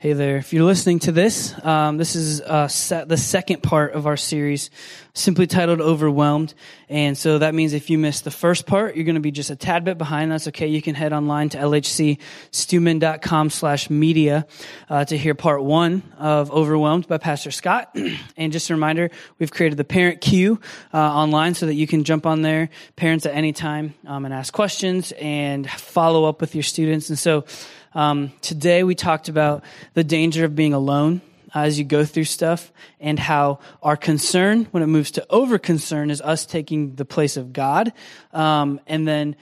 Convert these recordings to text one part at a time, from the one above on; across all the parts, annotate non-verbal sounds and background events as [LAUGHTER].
Hey there. If you're listening to this, um, this is uh, the second part of our series, simply titled Overwhelmed. And so that means if you missed the first part, you're going to be just a tad bit behind. That's okay. You can head online to lhcstuman.com slash media uh, to hear part one of Overwhelmed by Pastor Scott. [CLEARS THROAT] and just a reminder, we've created the Parent Cue uh, online so that you can jump on there, parents at any time, um, and ask questions and follow up with your students. And so um, today we talked about the danger of being alone as you go through stuff and how our concern when it moves to over concern is us taking the place of God. Um, and then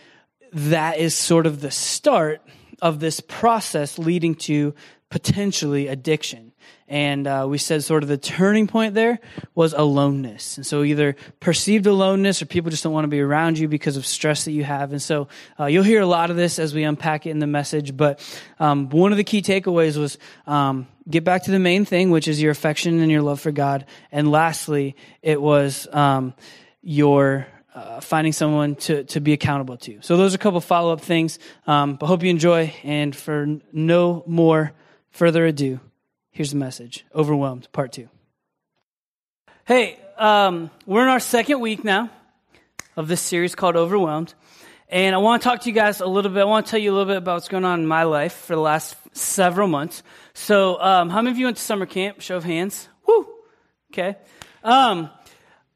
that is sort of the start of this process leading to potentially addiction. And uh, we said sort of the turning point there was aloneness. And so either perceived aloneness or people just don't want to be around you because of stress that you have. And so uh, you'll hear a lot of this as we unpack it in the message. But um, one of the key takeaways was um, get back to the main thing, which is your affection and your love for God. And lastly, it was um, your uh, finding someone to, to be accountable to. So those are a couple follow up things. Um, but hope you enjoy. And for no more further ado, Here's the message Overwhelmed, part two. Hey, um, we're in our second week now of this series called Overwhelmed. And I want to talk to you guys a little bit. I want to tell you a little bit about what's going on in my life for the last several months. So, um, how many of you went to summer camp? Show of hands. Woo! Okay. Um,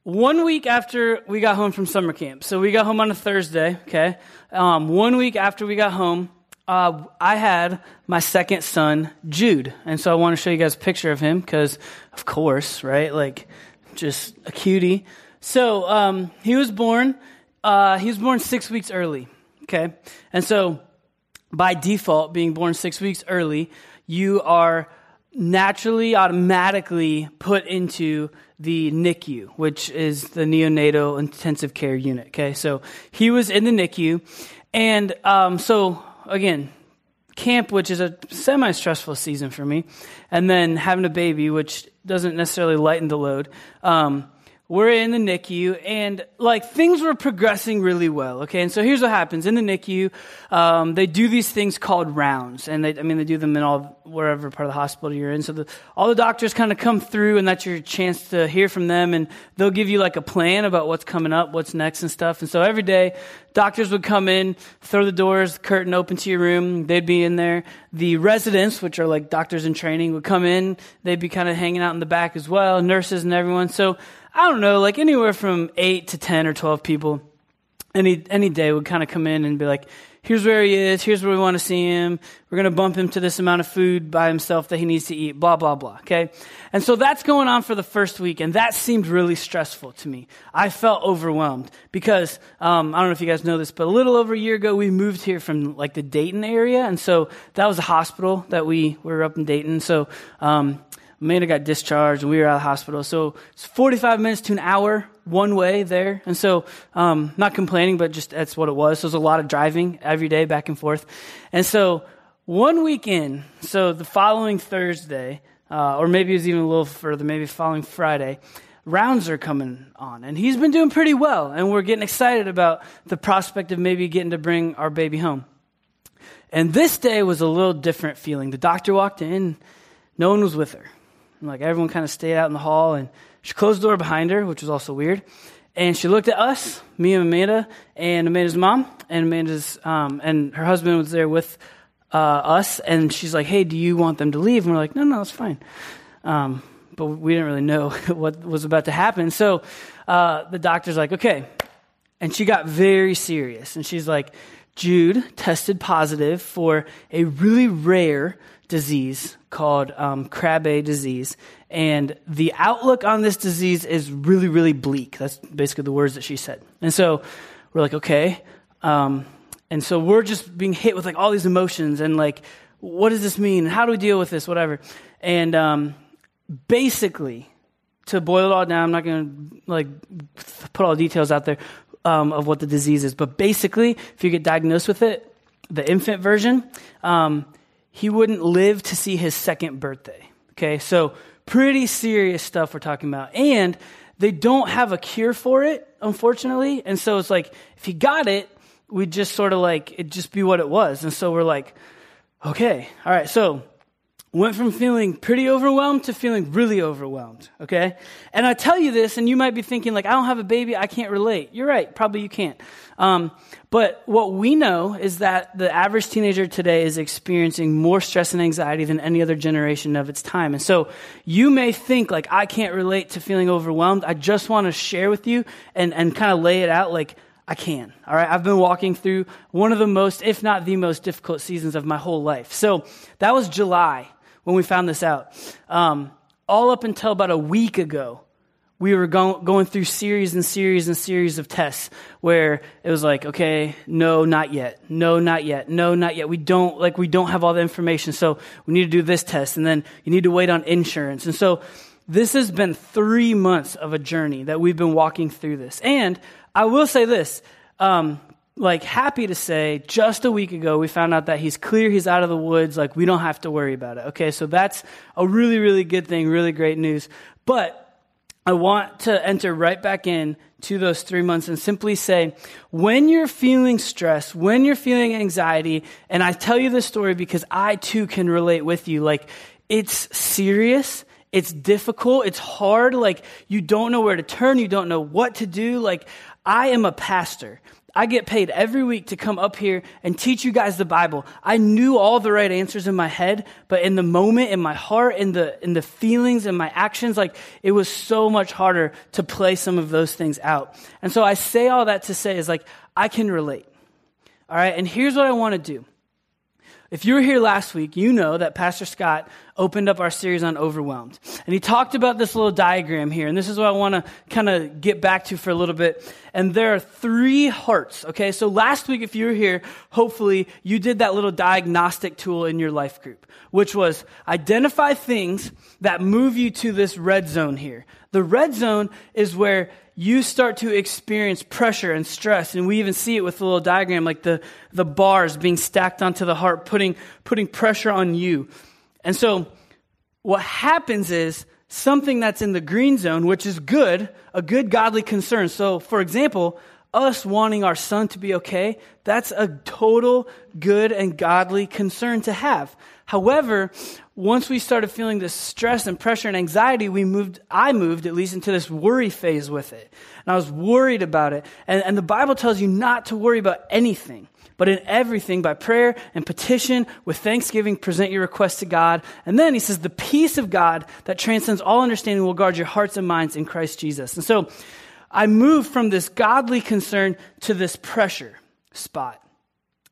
one week after we got home from summer camp, so we got home on a Thursday, okay? Um, one week after we got home, uh, I had my second son, Jude. And so I want to show you guys a picture of him because, of course, right? Like, just a cutie. So um, he was born, uh, he was born six weeks early, okay? And so by default, being born six weeks early, you are naturally, automatically put into the NICU, which is the neonatal intensive care unit. Okay, so he was in the NICU, and um, so again, camp, which is a semi stressful season for me, and then having a baby, which doesn't necessarily lighten the load. Um, we're in the NICU, and like things were progressing really well. Okay, and so here's what happens in the NICU: um, they do these things called rounds, and they, I mean, they do them in all wherever part of the hospital you're in. So the, all the doctors kind of come through, and that's your chance to hear from them, and they'll give you like a plan about what's coming up, what's next, and stuff. And so every day, doctors would come in, throw the doors, the curtain open to your room. They'd be in there. The residents, which are like doctors in training, would come in. They'd be kind of hanging out in the back as well, nurses and everyone. So I don't know, like anywhere from eight to 10 or 12 people any, any day would kind of come in and be like, here's where he is, here's where we want to see him, we're going to bump him to this amount of food by himself that he needs to eat, blah, blah, blah, okay? And so that's going on for the first week, and that seemed really stressful to me. I felt overwhelmed because, um, I don't know if you guys know this, but a little over a year ago, we moved here from like the Dayton area, and so that was a hospital that we, we were up in Dayton, so, um, Amanda got discharged and we were out of the hospital. So it's 45 minutes to an hour one way there. And so, um, not complaining, but just that's what it was. So it was a lot of driving every day back and forth. And so one week in, so the following Thursday, uh, or maybe it was even a little further, maybe following Friday, rounds are coming on. And he's been doing pretty well. And we're getting excited about the prospect of maybe getting to bring our baby home. And this day was a little different feeling. The doctor walked in, no one was with her. And like everyone kind of stayed out in the hall and she closed the door behind her, which was also weird. And she looked at us, me and Amanda, and Amanda's mom, and Amanda's, um, and her husband was there with uh, us. And she's like, "Hey, do you want them to leave?" And we're like, "No, no, it's fine." Um, but we didn't really know [LAUGHS] what was about to happen. So uh, the doctor's like, "Okay," and she got very serious, and she's like, "Jude tested positive for a really rare disease called um, Krabbe disease. And the outlook on this disease is really, really bleak. That's basically the words that she said. And so we're like, okay. Um, and so we're just being hit with like all these emotions and like, what does this mean? How do we deal with this? Whatever. And um, basically, to boil it all down, I'm not going to like put all the details out there um, of what the disease is, but basically, if you get diagnosed with it, the infant version, um, he wouldn't live to see his second birthday. Okay, so pretty serious stuff we're talking about. And they don't have a cure for it, unfortunately. And so it's like, if he got it, we'd just sort of like, it'd just be what it was. And so we're like, okay, all right, so went from feeling pretty overwhelmed to feeling really overwhelmed, okay? And I tell you this, and you might be thinking, like, I don't have a baby, I can't relate. You're right, probably you can't. Um, but what we know is that the average teenager today is experiencing more stress and anxiety than any other generation of its time. And so you may think, like, I can't relate to feeling overwhelmed. I just want to share with you and, and kind of lay it out, like, I can. All right. I've been walking through one of the most, if not the most difficult seasons of my whole life. So that was July when we found this out. Um, all up until about a week ago, we were go- going through series and series and series of tests where it was like, okay, no, not yet. No, not yet. No, not yet. We don't, like, we don't have all the information. So we need to do this test and then you need to wait on insurance. And so this has been three months of a journey that we've been walking through this. And I will say this, um, like happy to say just a week ago we found out that he's clear he's out of the woods like we don't have to worry about it okay? So that's a really really good thing really great news. But i want to enter right back in to those three months and simply say when you're feeling stress when you're feeling anxiety and i tell you this story because i too can relate with you like it's serious it's difficult it's hard like you don't know where to turn you don't know what to do like i am a pastor I get paid every week to come up here and teach you guys the Bible. I knew all the right answers in my head, but in the moment, in my heart, in the, in the feelings, in my actions, like it was so much harder to play some of those things out. And so I say all that to say is like, I can relate. All right. And here's what I want to do. If you were here last week, you know that Pastor Scott opened up our series on overwhelmed. And he talked about this little diagram here. And this is what I want to kind of get back to for a little bit. And there are three hearts. Okay. So last week, if you were here, hopefully you did that little diagnostic tool in your life group, which was identify things that move you to this red zone here. The red zone is where you start to experience pressure and stress. And we even see it with the little diagram, like the, the bars being stacked onto the heart, putting, putting pressure on you. And so what happens is something that's in the green zone, which is good, a good godly concern. So, for example, us wanting our son to be okay, that's a total good and godly concern to have. However, once we started feeling this stress and pressure and anxiety, we moved, I moved at least into this worry phase with it. And I was worried about it. And, and the Bible tells you not to worry about anything, but in everything by prayer and petition with thanksgiving, present your requests to God. And then he says, the peace of God that transcends all understanding will guard your hearts and minds in Christ Jesus. And so I moved from this godly concern to this pressure spot.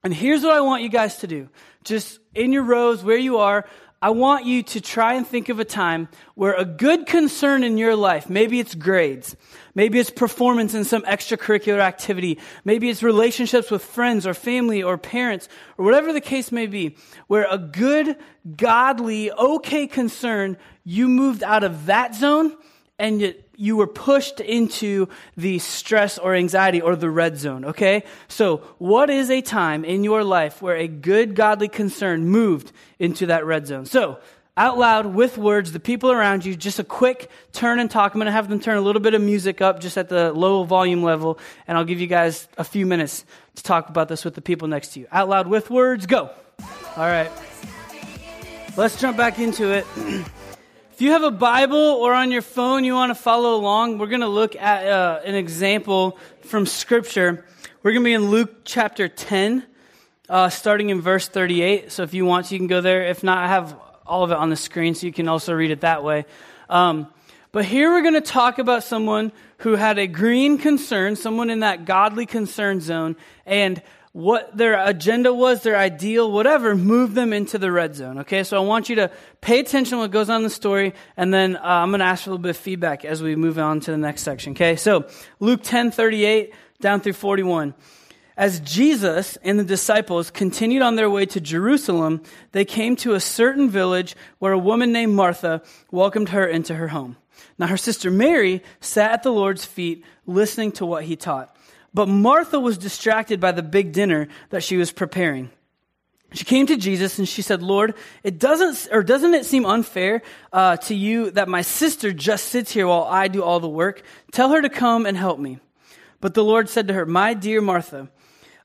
And here's what I want you guys to do. Just in your rows, where you are, I want you to try and think of a time where a good concern in your life, maybe it's grades, maybe it's performance in some extracurricular activity, maybe it's relationships with friends or family or parents, or whatever the case may be, where a good, godly, okay concern, you moved out of that zone and yet you were pushed into the stress or anxiety or the red zone, okay? So, what is a time in your life where a good godly concern moved into that red zone? So, out loud with words, the people around you, just a quick turn and talk. I'm going to have them turn a little bit of music up just at the low volume level, and I'll give you guys a few minutes to talk about this with the people next to you. Out loud with words, go. All right. Let's jump back into it. [CLEARS THROAT] If you have a Bible or on your phone you want to follow along, we're going to look at uh, an example from Scripture. We're going to be in Luke chapter 10, uh, starting in verse 38. So if you want, you can go there. If not, I have all of it on the screen, so you can also read it that way. Um, but here we're going to talk about someone who had a green concern, someone in that godly concern zone, and what their agenda was, their ideal, whatever, move them into the red zone. Okay, so I want you to pay attention to what goes on in the story, and then uh, I'm going to ask for a little bit of feedback as we move on to the next section. Okay, so Luke 10 38 down through 41. As Jesus and the disciples continued on their way to Jerusalem, they came to a certain village where a woman named Martha welcomed her into her home. Now her sister Mary sat at the Lord's feet listening to what he taught. But Martha was distracted by the big dinner that she was preparing. She came to Jesus and she said, Lord, it doesn't, or doesn't it seem unfair uh, to you that my sister just sits here while I do all the work? Tell her to come and help me. But the Lord said to her, My dear Martha,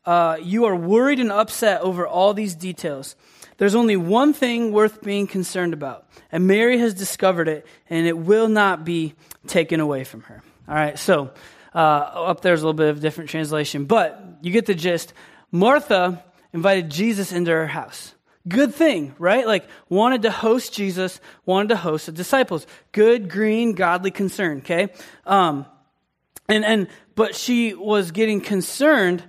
uh, you are worried and upset over all these details. There's only one thing worth being concerned about, and Mary has discovered it, and it will not be taken away from her. All right, so uh, up there's a little bit of different translation, but you get the gist. Martha invited Jesus into her house. Good thing, right? Like, wanted to host Jesus, wanted to host the disciples. Good, green, godly concern, okay? Um, and, and, but she was getting concerned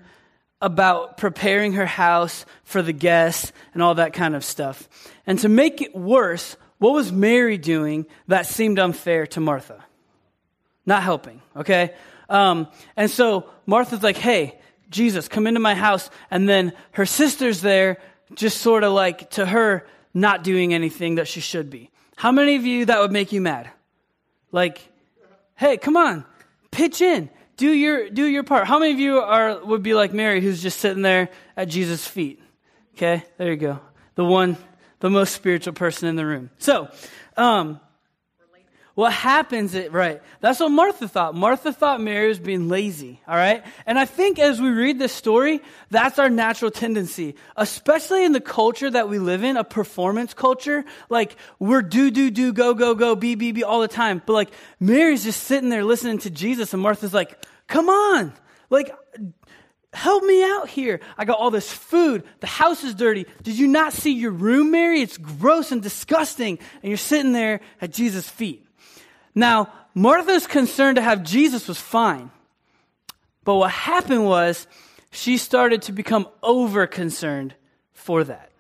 about preparing her house for the guests and all that kind of stuff. And to make it worse, what was Mary doing that seemed unfair to Martha? Not helping, okay? Um, and so Martha's like, hey, Jesus, come into my house. And then her sister's there, just sort of like to her, not doing anything that she should be. How many of you that would make you mad? Like, hey, come on, pitch in, do your do your part. How many of you are would be like Mary, who's just sitting there at Jesus' feet? Okay, there you go. The one, the most spiritual person in the room. So, um, what happens, it, right? That's what Martha thought. Martha thought Mary was being lazy, all right? And I think as we read this story, that's our natural tendency, especially in the culture that we live in, a performance culture. Like, we're do, do, do, go, go, go, be, be, be all the time. But like, Mary's just sitting there listening to Jesus, and Martha's like, come on. Like, help me out here. I got all this food. The house is dirty. Did you not see your room, Mary? It's gross and disgusting. And you're sitting there at Jesus' feet. Now, Martha's concern to have Jesus was fine. But what happened was she started to become over concerned for that.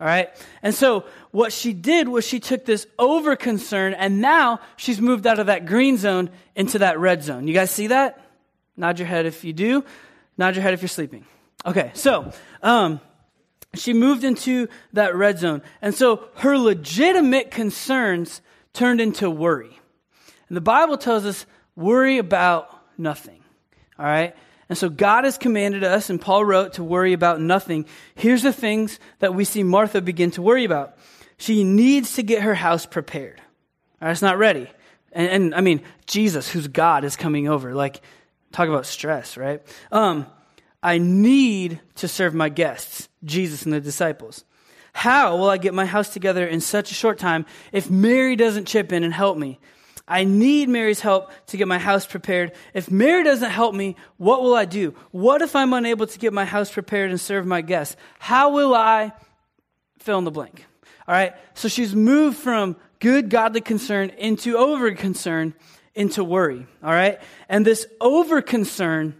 All right? And so what she did was she took this over concern and now she's moved out of that green zone into that red zone. You guys see that? Nod your head if you do. Nod your head if you're sleeping. Okay, so um, she moved into that red zone. And so her legitimate concerns turned into worry. And the Bible tells us worry about nothing. All right? And so God has commanded us, and Paul wrote to worry about nothing. Here's the things that we see Martha begin to worry about. She needs to get her house prepared. All right, it's not ready. And, and I mean, Jesus, who's God, is coming over. Like, talk about stress, right? Um, I need to serve my guests, Jesus and the disciples. How will I get my house together in such a short time if Mary doesn't chip in and help me? I need Mary's help to get my house prepared. If Mary doesn't help me, what will I do? What if I'm unable to get my house prepared and serve my guests? How will I fill in the blank? All right. So she's moved from good godly concern into over concern into worry. All right. And this over concern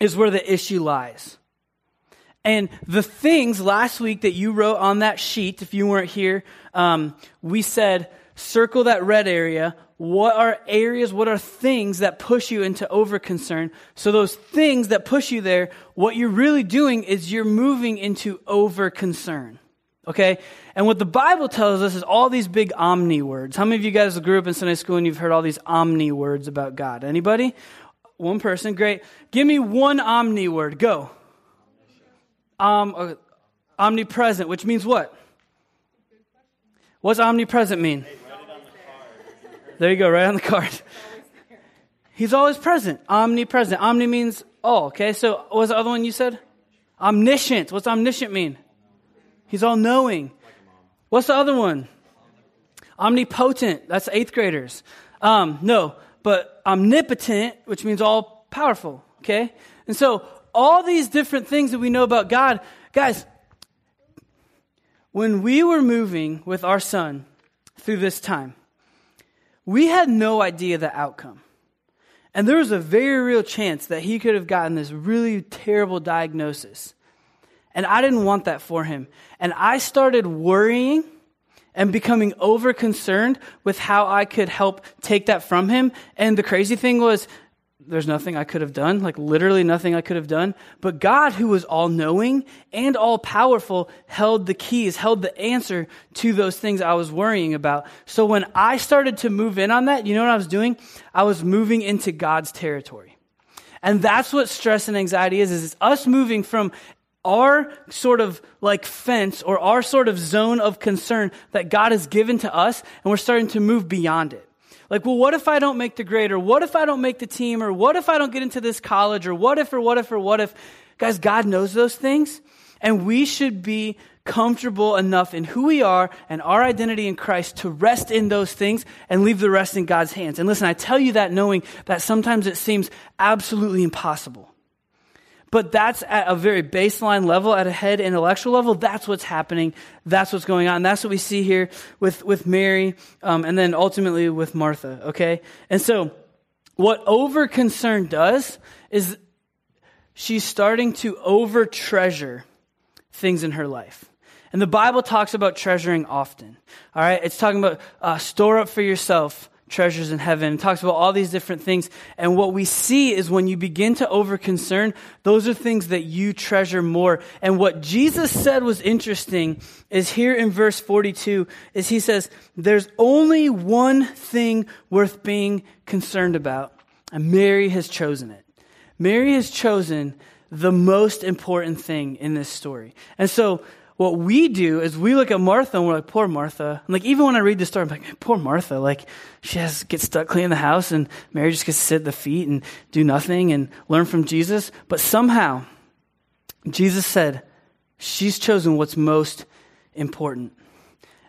is where the issue lies. And the things last week that you wrote on that sheet, if you weren't here, um, we said circle that red area what are areas, what are things that push you into over concern? So those things that push you there, what you're really doing is you're moving into over concern. Okay? And what the Bible tells us is all these big omni words. How many of you guys grew up in Sunday school and you've heard all these omni words about God? Anybody? One person, great. Give me one omni word. Go. Um, uh, omnipresent, which means what? What's omnipresent mean? There you go, right on the card. He's always present, omnipresent. Omni means all, okay? So what's the other one you said? Omniscient. What's omniscient mean? He's all knowing. What's the other one? Omnipotent. That's eighth graders. Um, no, but omnipotent, which means all powerful, okay? And so all these different things that we know about God, guys, when we were moving with our son through this time, we had no idea the outcome. And there was a very real chance that he could have gotten this really terrible diagnosis. And I didn't want that for him. And I started worrying and becoming over concerned with how I could help take that from him. And the crazy thing was, there's nothing I could have done, like literally nothing I could have done. But God, who was all knowing and all powerful, held the keys, held the answer to those things I was worrying about. So when I started to move in on that, you know what I was doing? I was moving into God's territory. And that's what stress and anxiety is, is it's us moving from our sort of like fence or our sort of zone of concern that God has given to us, and we're starting to move beyond it. Like, well, what if I don't make the grade? Or what if I don't make the team? Or what if I don't get into this college? Or what if, or what if, or what if? Guys, God knows those things. And we should be comfortable enough in who we are and our identity in Christ to rest in those things and leave the rest in God's hands. And listen, I tell you that knowing that sometimes it seems absolutely impossible. But that's at a very baseline level, at a head intellectual level. That's what's happening. That's what's going on. That's what we see here with, with Mary, um, and then ultimately with Martha, okay? And so, what over concern does is she's starting to over treasure things in her life. And the Bible talks about treasuring often. All right? It's talking about uh, store up for yourself treasures in heaven. It talks about all these different things. And what we see is when you begin to over concern, those are things that you treasure more. And what Jesus said was interesting is here in verse 42 is he says, there's only one thing worth being concerned about. And Mary has chosen it. Mary has chosen the most important thing in this story. And so what we do is we look at Martha and we're like, poor Martha. And like, even when I read the story, I'm like, poor Martha. Like, she has to get stuck cleaning the house and Mary just gets to sit at the feet and do nothing and learn from Jesus. But somehow, Jesus said, she's chosen what's most important.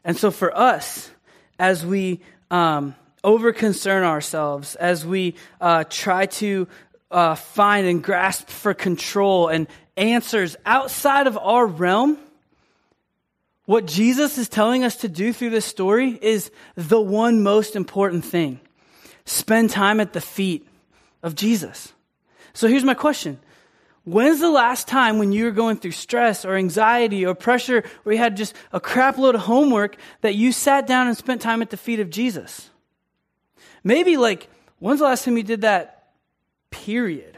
And so for us, as we, um, over concern ourselves, as we uh, try to uh, find and grasp for control and answers outside of our realm, what Jesus is telling us to do through this story is the one most important thing spend time at the feet of Jesus. So here's my question. When's the last time when you were going through stress or anxiety or pressure or you had just a crap load of homework that you sat down and spent time at the feet of Jesus? Maybe like, when's the last time you did that? Period.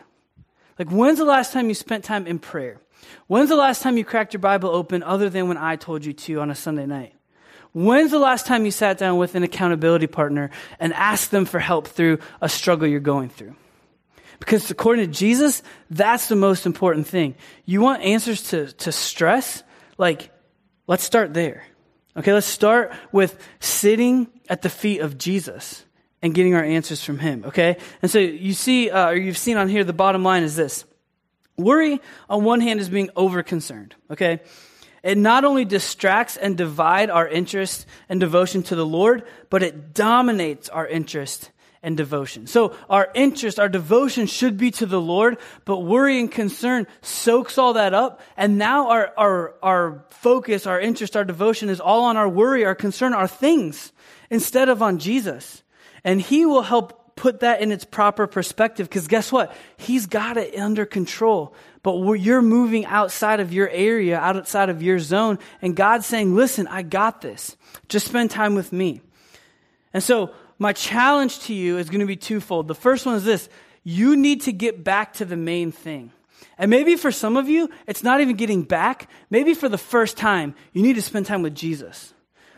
Like, when's the last time you spent time in prayer? When's the last time you cracked your Bible open other than when I told you to on a Sunday night? When's the last time you sat down with an accountability partner and asked them for help through a struggle you're going through? Because according to Jesus, that's the most important thing. You want answers to, to stress? Like, let's start there. Okay, let's start with sitting at the feet of Jesus and getting our answers from Him. Okay? And so you see, uh, or you've seen on here, the bottom line is this Worry, on one hand, is being over concerned, okay? It not only distracts and divide our interest and devotion to the Lord, but it dominates our interest and devotion. So our interest, our devotion should be to the Lord, but worry and concern soaks all that up. And now our, our, our focus, our interest, our devotion is all on our worry, our concern, our things, instead of on Jesus. And He will help put that in its proper perspective because guess what? He's got it under control. But you're moving outside of your area, outside of your zone, and God's saying, listen, I got this. Just spend time with me. And so my challenge to you is going to be twofold. The first one is this. You need to get back to the main thing. And maybe for some of you, it's not even getting back. Maybe for the first time, you need to spend time with Jesus.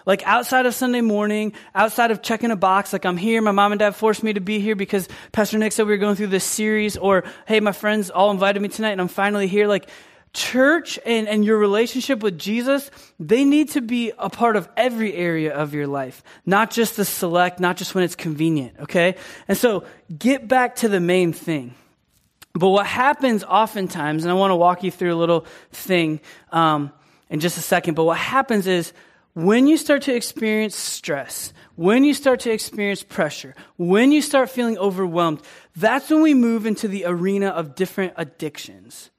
Like outside of Sunday morning, outside of checking a box, like I'm here, my mom and dad forced me to be here because Pastor Nick said we were going through this series, or hey, my friends all invited me tonight and I'm finally here. Like church and, and your relationship with Jesus, they need to be a part of every area of your life, not just the select, not just when it's convenient, okay? And so get back to the main thing. But what happens oftentimes, and I want to walk you through a little thing um, in just a second, but what happens is when you start to experience stress, when you start to experience pressure, when you start feeling overwhelmed, that's when we move into the arena of different addictions.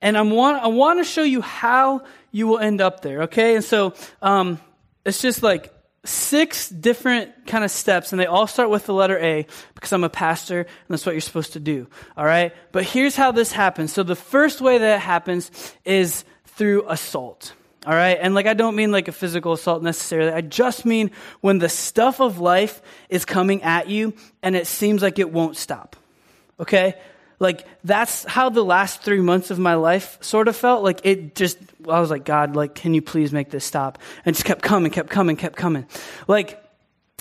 And I want, I want to show you how you will end up there, okay? And so um, it's just like six different kind of steps, and they all start with the letter A because I'm a pastor, and that's what you're supposed to do, all right? But here's how this happens. So the first way that it happens is through assault. All right. And like, I don't mean like a physical assault necessarily. I just mean when the stuff of life is coming at you and it seems like it won't stop. Okay. Like, that's how the last three months of my life sort of felt. Like, it just, I was like, God, like, can you please make this stop? And just kept coming, kept coming, kept coming. Like,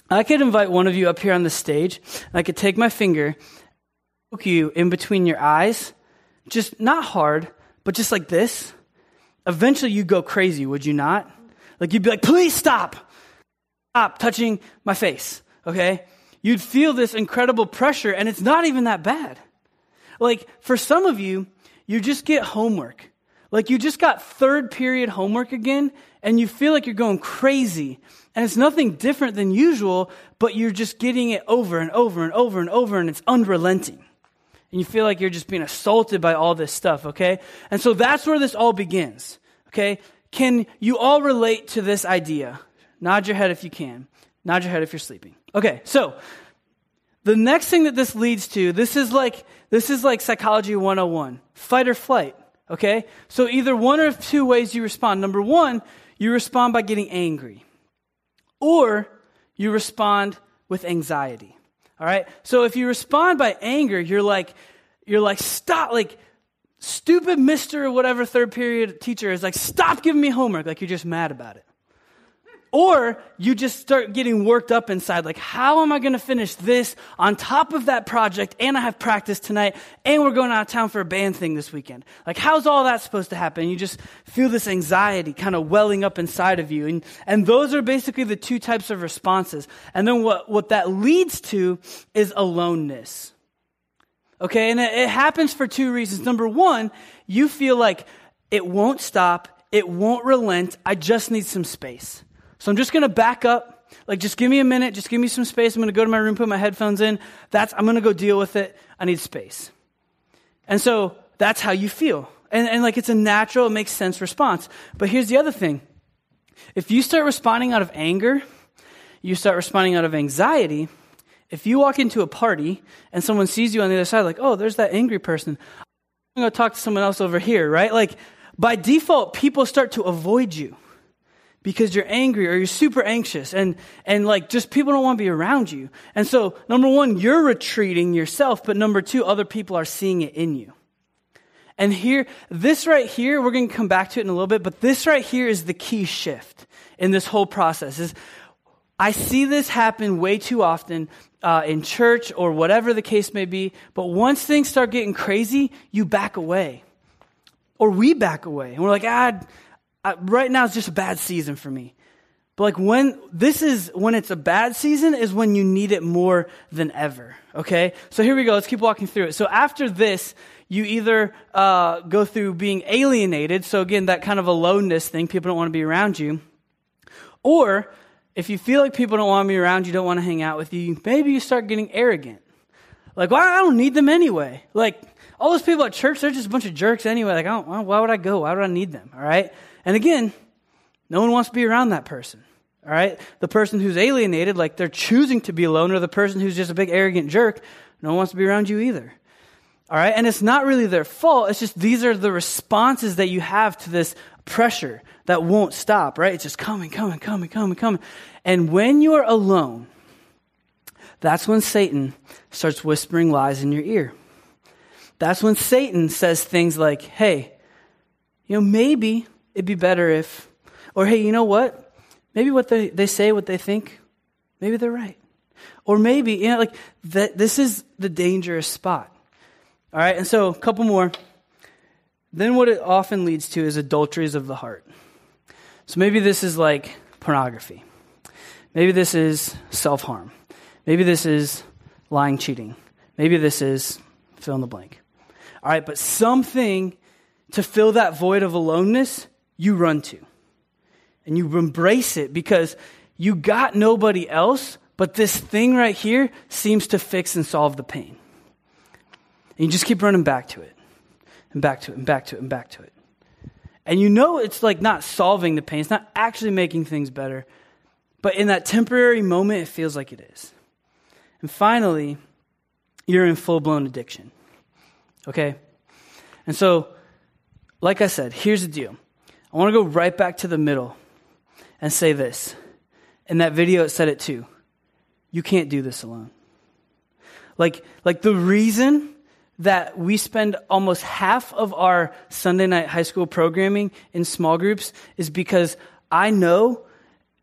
I could invite one of you up here on the stage. I could take my finger, poke you in between your eyes, just not hard, but just like this eventually you'd go crazy, would you not? Like you'd be like, please stop. Stop touching my face. Okay? You'd feel this incredible pressure and it's not even that bad. Like for some of you, you just get homework. Like you just got third period homework again and you feel like you're going crazy. And it's nothing different than usual, but you're just getting it over and over and over and over and it's unrelenting. And you feel like you're just being assaulted by all this stuff, okay? And so that's where this all begins, okay? Can you all relate to this idea? Nod your head if you can. Nod your head if you're sleeping. Okay, so the next thing that this leads to, this is like this is like psychology 101. Fight or flight, okay? So either one or two ways you respond. Number 1, you respond by getting angry. Or you respond with anxiety. All right? So if you respond by anger, you're like you're like stop like stupid Mr. whatever third period teacher is like stop giving me homework like you're just mad about it. Or you just start getting worked up inside, like, how am I going to finish this on top of that project? And I have practice tonight, and we're going out of town for a band thing this weekend. Like, how's all that supposed to happen? You just feel this anxiety kind of welling up inside of you. And, and those are basically the two types of responses. And then what, what that leads to is aloneness. Okay, and it, it happens for two reasons. Number one, you feel like it won't stop, it won't relent, I just need some space. So I'm just going to back up. Like, just give me a minute. Just give me some space. I'm going to go to my room, put my headphones in. That's, I'm going to go deal with it. I need space. And so that's how you feel. And, and like, it's a natural, it makes sense response. But here's the other thing. If you start responding out of anger, you start responding out of anxiety. If you walk into a party and someone sees you on the other side, like, oh, there's that angry person. I'm going to talk to someone else over here, right? Like, by default, people start to avoid you because you're angry or you're super anxious and, and like just people don't want to be around you. And so, number one, you're retreating yourself, but number two, other people are seeing it in you. And here, this right here, we're going to come back to it in a little bit, but this right here is the key shift in this whole process. Is I see this happen way too often uh, in church or whatever the case may be, but once things start getting crazy, you back away. Or we back away. And we're like, ah, I, right now it's just a bad season for me. But like when this is when it's a bad season is when you need it more than ever. Okay, so here we go. Let's keep walking through it. So after this, you either uh, go through being alienated. So again, that kind of aloneness thing. People don't want to be around you. Or if you feel like people don't want to be around you, don't want to hang out with you, maybe you start getting arrogant. Like, well, I don't need them anyway. Like all those people at church, they're just a bunch of jerks anyway. Like, I don't, why would I go? Why would I need them? All right. And again, no one wants to be around that person. All right? The person who's alienated, like they're choosing to be alone, or the person who's just a big arrogant jerk, no one wants to be around you either. All right? And it's not really their fault. It's just these are the responses that you have to this pressure that won't stop, right? It's just coming, coming, coming, coming, coming. And when you're alone, that's when Satan starts whispering lies in your ear. That's when Satan says things like, hey, you know, maybe it'd be better if, or hey, you know what? Maybe what they, they say, what they think, maybe they're right. Or maybe, you know, like that, this is the dangerous spot. All right, and so a couple more. Then what it often leads to is adulteries of the heart. So maybe this is like pornography. Maybe this is self harm. Maybe this is lying, cheating. Maybe this is fill in the blank. All right, but something to fill that void of aloneness, you run to. And you embrace it because you got nobody else, but this thing right here seems to fix and solve the pain. And you just keep running back to it, and back to it, and back to it, and back to it. And you know it's like not solving the pain, it's not actually making things better, but in that temporary moment, it feels like it is. And finally, you're in full blown addiction. Okay? And so like I said, here's the deal. I want to go right back to the middle and say this. In that video, it said it too. You can't do this alone. Like, like the reason that we spend almost half of our Sunday night high school programming in small groups is because I know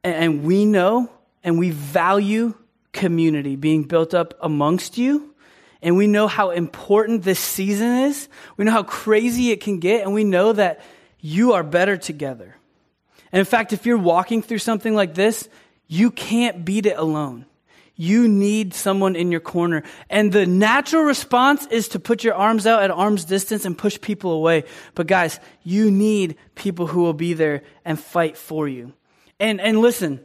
and we know and we value community being built up amongst you and we know how important this season is. We know how crazy it can get, and we know that you are better together. And in fact, if you're walking through something like this, you can't beat it alone. you need someone in your corner. And the natural response is to put your arms out at arm's distance and push people away. But guys, you need people who will be there and fight for you. And, and listen,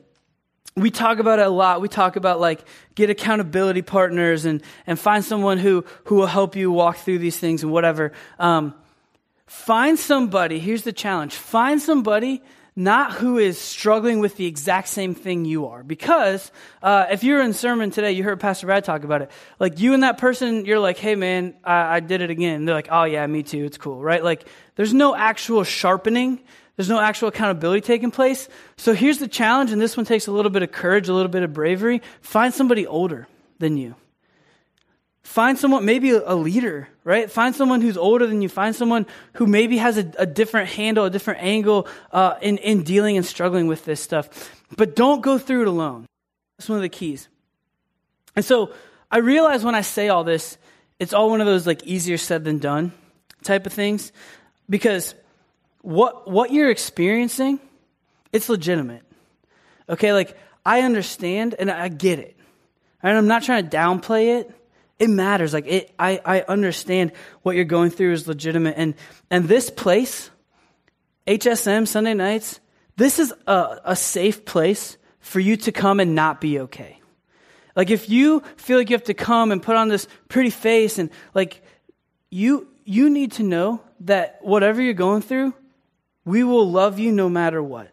we talk about it a lot. We talk about like get accountability partners and, and find someone who, who will help you walk through these things and whatever. Um, find somebody, here's the challenge. Find somebody not who is struggling with the exact same thing you are. Because uh, if you're in sermon today, you heard Pastor Brad talk about it. Like you and that person, you're like, hey man, I, I did it again. And they're like, oh yeah, me too. It's cool, right? Like there's no actual sharpening. There's no actual accountability taking place. So here's the challenge, and this one takes a little bit of courage, a little bit of bravery. Find somebody older than you. Find someone, maybe a leader, right? Find someone who's older than you. Find someone who maybe has a, a different handle, a different angle uh, in, in dealing and struggling with this stuff. But don't go through it alone. That's one of the keys. And so I realize when I say all this, it's all one of those like easier said than done type of things because what, what you're experiencing, it's legitimate. Okay, like I understand and I get it. And I'm not trying to downplay it it matters. Like it, I, I understand what you're going through is legitimate. And, and this place, HSM Sunday nights, this is a, a safe place for you to come and not be okay. Like if you feel like you have to come and put on this pretty face and like you, you need to know that whatever you're going through, we will love you no matter what.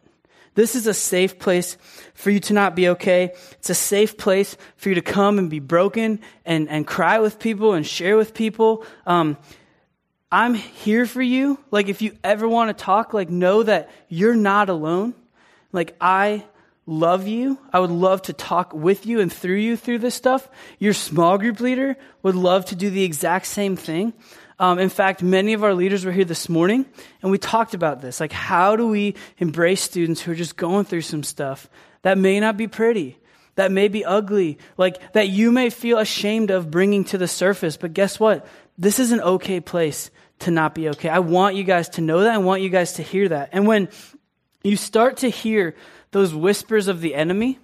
This is a safe place for you to not be okay. It's a safe place for you to come and be broken and, and cry with people and share with people. Um, I'm here for you. Like, if you ever want to talk, like, know that you're not alone. Like, I love you. I would love to talk with you and through you through this stuff. Your small group leader would love to do the exact same thing. Um, in fact, many of our leaders were here this morning, and we talked about this. Like, how do we embrace students who are just going through some stuff that may not be pretty, that may be ugly, like that you may feel ashamed of bringing to the surface? But guess what? This is an okay place to not be okay. I want you guys to know that. I want you guys to hear that. And when you start to hear those whispers of the enemy,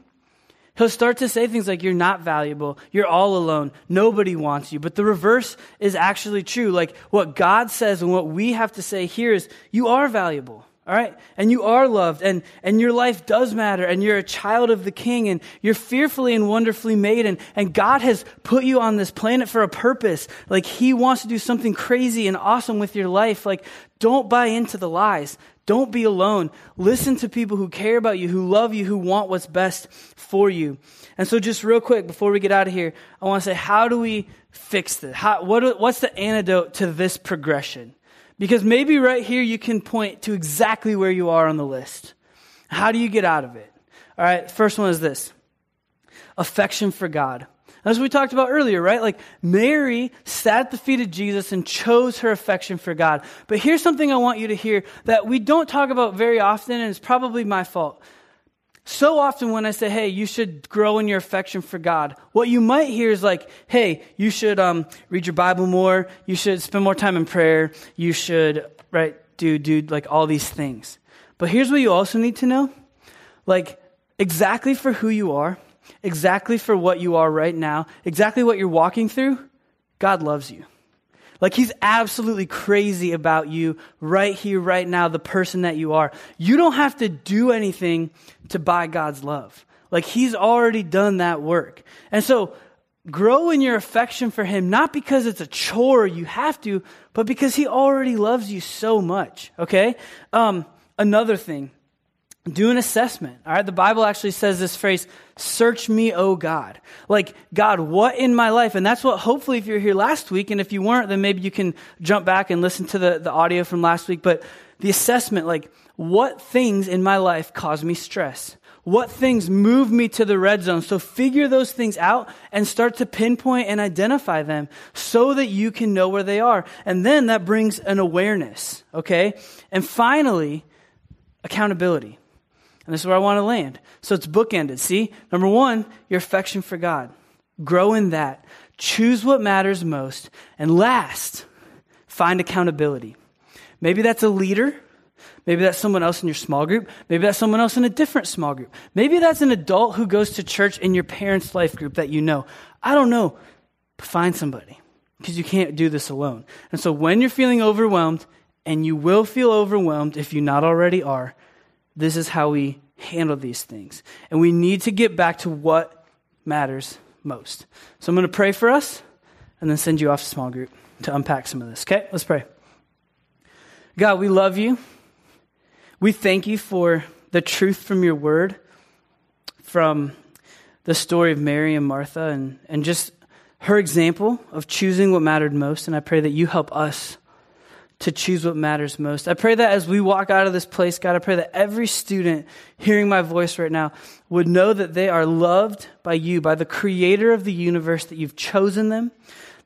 He'll start to say things like, You're not valuable. You're all alone. Nobody wants you. But the reverse is actually true. Like what God says and what we have to say here is, You are valuable. All right? And you are loved and, and your life does matter and you're a child of the king and you're fearfully and wonderfully made and, and God has put you on this planet for a purpose. Like he wants to do something crazy and awesome with your life. Like don't buy into the lies. Don't be alone. Listen to people who care about you, who love you, who want what's best for you. And so, just real quick before we get out of here, I want to say, how do we fix this? How, what, what's the antidote to this progression? Because maybe right here you can point to exactly where you are on the list. How do you get out of it? All right, first one is this affection for God. As we talked about earlier, right? Like Mary sat at the feet of Jesus and chose her affection for God. But here's something I want you to hear that we don't talk about very often, and it's probably my fault. So often when I say, hey, you should grow in your affection for God, what you might hear is like, hey, you should um, read your Bible more, you should spend more time in prayer, you should, right, do, do like all these things. But here's what you also need to know. Like, exactly for who you are, exactly for what you are right now, exactly what you're walking through, God loves you. Like he's absolutely crazy about you right here, right now, the person that you are. You don't have to do anything to buy God's love. Like he's already done that work. And so grow in your affection for him, not because it's a chore you have to, but because he already loves you so much. Okay? Um, another thing do an assessment. All right. The Bible actually says this phrase, search me, O God. Like, God, what in my life? And that's what hopefully if you're here last week, and if you weren't, then maybe you can jump back and listen to the, the audio from last week. But the assessment, like, what things in my life cause me stress? What things move me to the red zone? So figure those things out and start to pinpoint and identify them so that you can know where they are. And then that brings an awareness. Okay. And finally, accountability. And this is where I want to land. So it's bookended. See? Number one, your affection for God. Grow in that. Choose what matters most. And last, find accountability. Maybe that's a leader. Maybe that's someone else in your small group. Maybe that's someone else in a different small group. Maybe that's an adult who goes to church in your parents' life group that you know. I don't know. But find somebody because you can't do this alone. And so when you're feeling overwhelmed, and you will feel overwhelmed if you not already are, this is how we handle these things. And we need to get back to what matters most. So I'm going to pray for us and then send you off to small group to unpack some of this. Okay, let's pray. God, we love you. We thank you for the truth from your word, from the story of Mary and Martha, and, and just her example of choosing what mattered most. And I pray that you help us to choose what matters most. I pray that as we walk out of this place, God, I pray that every student hearing my voice right now would know that they are loved by you, by the creator of the universe, that you've chosen them,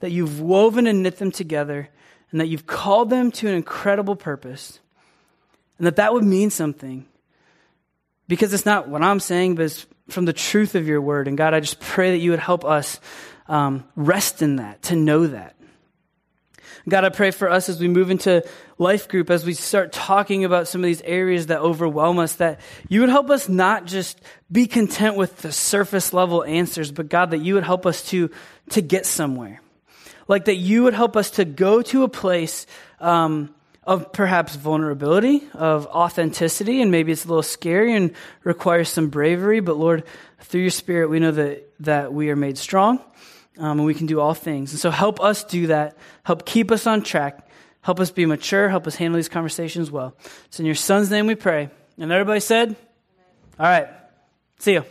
that you've woven and knit them together, and that you've called them to an incredible purpose. And that that would mean something. Because it's not what I'm saying, but it's from the truth of your word. And God, I just pray that you would help us um, rest in that, to know that. God, I pray for us as we move into life group, as we start talking about some of these areas that overwhelm us, that you would help us not just be content with the surface level answers, but God, that you would help us to, to get somewhere. Like that you would help us to go to a place um, of perhaps vulnerability, of authenticity, and maybe it's a little scary and requires some bravery, but Lord, through your Spirit, we know that, that we are made strong um, and we can do all things. And so help us do that. Help keep us on track. Help us be mature. Help us handle these conversations well. It's in your son's name we pray. And everybody said, All right. See you.